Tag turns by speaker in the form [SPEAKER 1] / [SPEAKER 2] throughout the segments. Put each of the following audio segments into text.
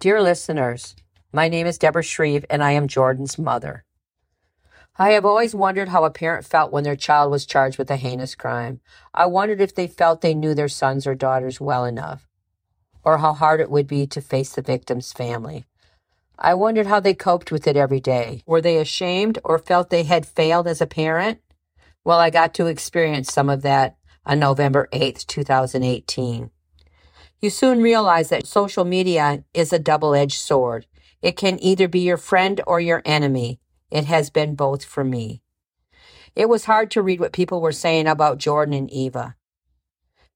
[SPEAKER 1] Dear listeners, my name is Deborah Shreeve and I am Jordan's mother. I have always wondered how a parent felt when their child was charged with a heinous crime. I wondered if they felt they knew their sons or daughters well enough, or how hard it would be to face the victim's family. I wondered how they coped with it every day. Were they ashamed or felt they had failed as a parent? Well, I got to experience some of that on November 8th, 2018. You soon realize that social media is a double edged sword. It can either be your friend or your enemy. It has been both for me. It was hard to read what people were saying about Jordan and Eva.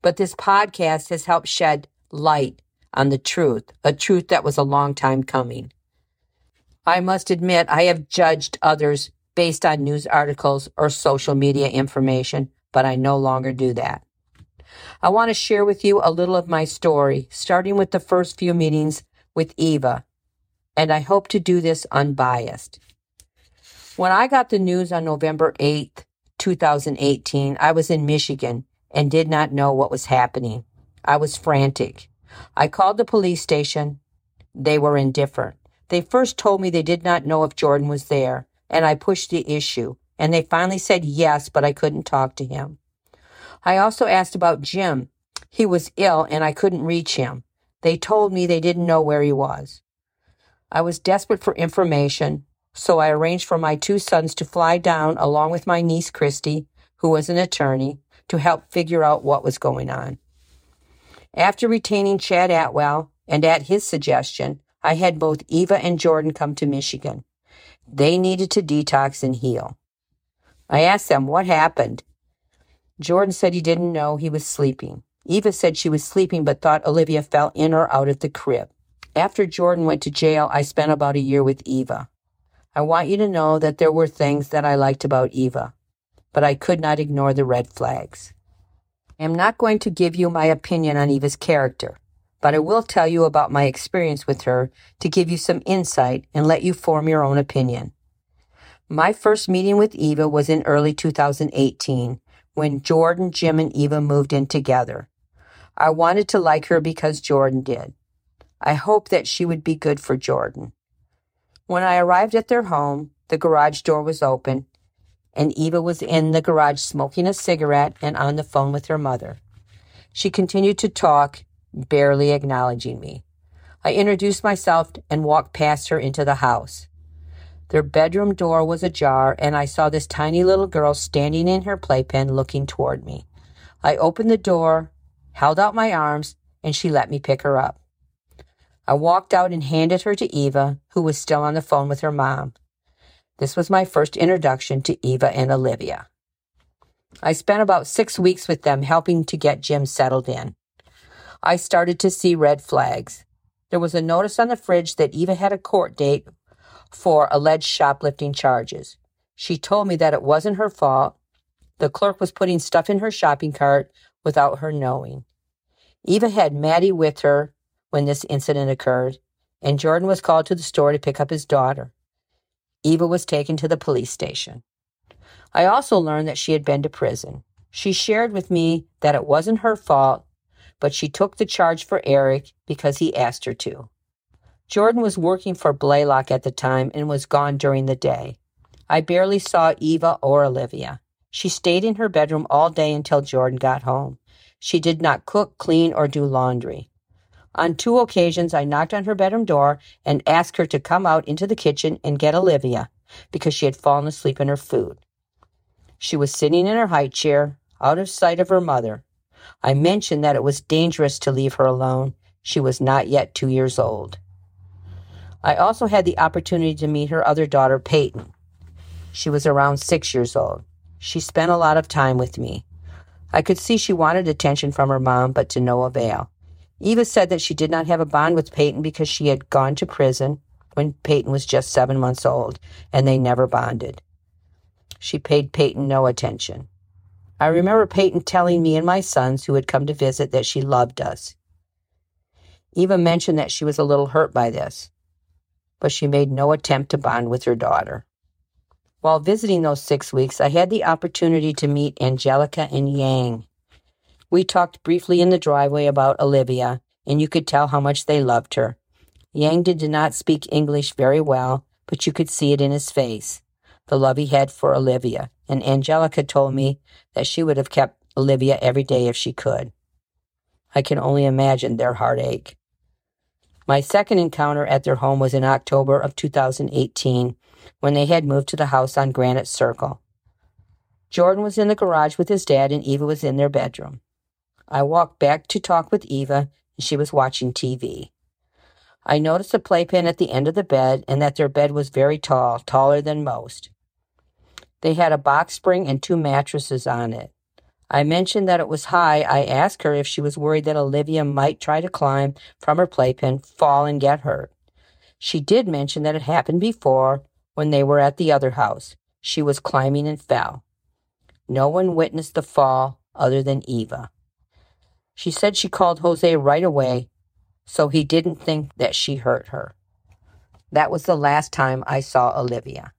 [SPEAKER 1] But this podcast has helped shed light on the truth, a truth that was a long time coming. I must admit, I have judged others based on news articles or social media information, but I no longer do that. I want to share with you a little of my story, starting with the first few meetings with Eva, and I hope to do this unbiased. When I got the news on November 8th, 2018, I was in Michigan and did not know what was happening. I was frantic. I called the police station. They were indifferent. They first told me they did not know if Jordan was there, and I pushed the issue, and they finally said yes, but I couldn't talk to him. I also asked about Jim. He was ill and I couldn't reach him. They told me they didn't know where he was. I was desperate for information, so I arranged for my two sons to fly down along with my niece Christy, who was an attorney, to help figure out what was going on. After retaining Chad Atwell, and at his suggestion, I had both Eva and Jordan come to Michigan. They needed to detox and heal. I asked them what happened, Jordan said he didn't know he was sleeping. Eva said she was sleeping but thought Olivia fell in or out of the crib. After Jordan went to jail, I spent about a year with Eva. I want you to know that there were things that I liked about Eva, but I could not ignore the red flags. I am not going to give you my opinion on Eva's character, but I will tell you about my experience with her to give you some insight and let you form your own opinion. My first meeting with Eva was in early 2018 when Jordan, Jim, and Eva moved in together. I wanted to like her because Jordan did. I hoped that she would be good for Jordan. When I arrived at their home, the garage door was open, and Eva was in the garage smoking a cigarette and on the phone with her mother. She continued to talk, barely acknowledging me. I introduced myself and walked past her into the house. Their bedroom door was ajar, and I saw this tiny little girl standing in her playpen looking toward me. I opened the door, held out my arms, and she let me pick her up. I walked out and handed her to Eva, who was still on the phone with her mom. This was my first introduction to Eva and Olivia. I spent about six weeks with them helping to get Jim settled in. I started to see red flags. There was a notice on the fridge that Eva had a court date for alleged shoplifting charges. She told me that it wasn't her fault. The clerk was putting stuff in her shopping cart without her knowing. Eva had Maddie with her when this incident occurred, and Jordan was called to the store to pick up his daughter. Eva was taken to the police station. I also learned that she had been to prison. She shared with me that it wasn't her fault, but she took the charge for Eric because he asked her to. Jordan was working for Blaylock at the time and was gone during the day. I barely saw Eva or Olivia. She stayed in her bedroom all day until Jordan got home. She did not cook, clean, or do laundry. On two occasions, I knocked on her bedroom door and asked her to come out into the kitchen and get Olivia because she had fallen asleep in her food. She was sitting in her high chair, out of sight of her mother. I mentioned that it was dangerous to leave her alone. She was not yet two years old. I also had the opportunity to meet her other daughter, Peyton. She was around six years old. She spent a lot of time with me. I could see she wanted attention from her mom, but to no avail. Eva said that she did not have a bond with Peyton because she had gone to prison when Peyton was just seven months old, and they never bonded. She paid Peyton no attention. I remember Peyton telling me and my sons who had come to visit that she loved us. Eva mentioned that she was a little hurt by this but she made no attempt to bond with her daughter. While visiting those six weeks, I had the opportunity to meet Angelica and Yang. We talked briefly in the driveway about Olivia, and you could tell how much they loved her. Yang did not speak English very well, but you could see it in his face, the love he had for Olivia, and Angelica told me that she would have kept Olivia every day if she could. I can only imagine their heartache. My second encounter at their home was in October of 2018 when they had moved to the house on Granite Circle. Jordan was in the garage with his dad and Eva was in their bedroom. I walked back to talk with Eva and she was watching TV. I noticed a playpen at the end of the bed and that their bed was very tall, taller than most. They had a box spring and two mattresses on it. I mentioned that it was high. I asked her if she was worried that Olivia might try to climb from her playpen, fall, and get hurt. She did mention that it happened before when they were at the other house. She was climbing and fell. No one witnessed the fall other than Eva. She said she called Jose right away, so he didn't think that she hurt her. That was the last time I saw Olivia.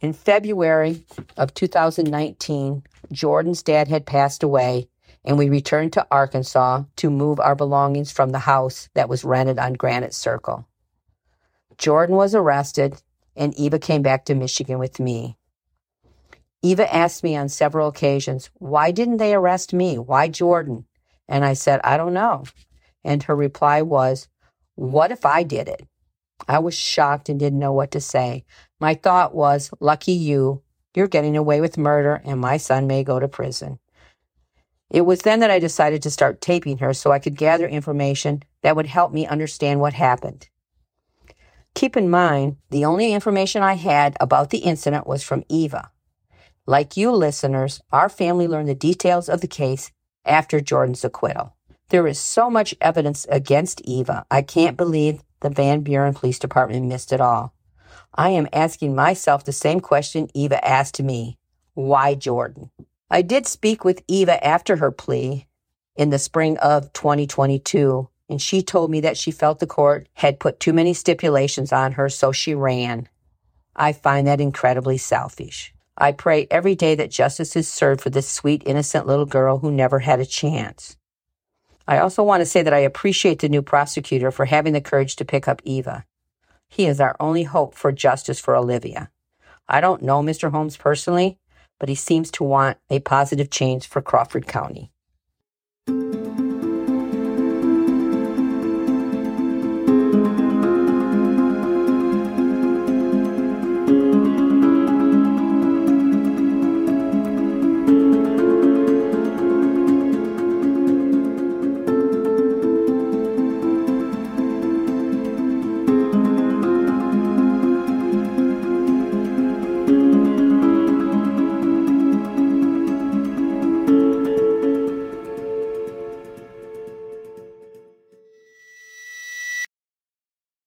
[SPEAKER 1] In February of 2019, Jordan's dad had passed away, and we returned to Arkansas to move our belongings from the house that was rented on Granite Circle. Jordan was arrested, and Eva came back to Michigan with me. Eva asked me on several occasions, Why didn't they arrest me? Why Jordan? And I said, I don't know. And her reply was, What if I did it? I was shocked and didn't know what to say. My thought was, Lucky you, you're getting away with murder, and my son may go to prison. It was then that I decided to start taping her so I could gather information that would help me understand what happened. Keep in mind, the only information I had about the incident was from Eva. Like you listeners, our family learned the details of the case after Jordan's acquittal. There is so much evidence against Eva. I can't believe the Van Buren Police Department missed it all. I am asking myself the same question Eva asked me why Jordan? I did speak with Eva after her plea in the spring of 2022, and she told me that she felt the court had put too many stipulations on her, so she ran. I find that incredibly selfish. I pray every day that justice is served for this sweet, innocent little girl who never had a chance. I also want to say that I appreciate the new prosecutor for having the courage to pick up Eva. He is our only hope for justice for Olivia. I don't know Mr. Holmes personally, but he seems to want a positive change for Crawford County.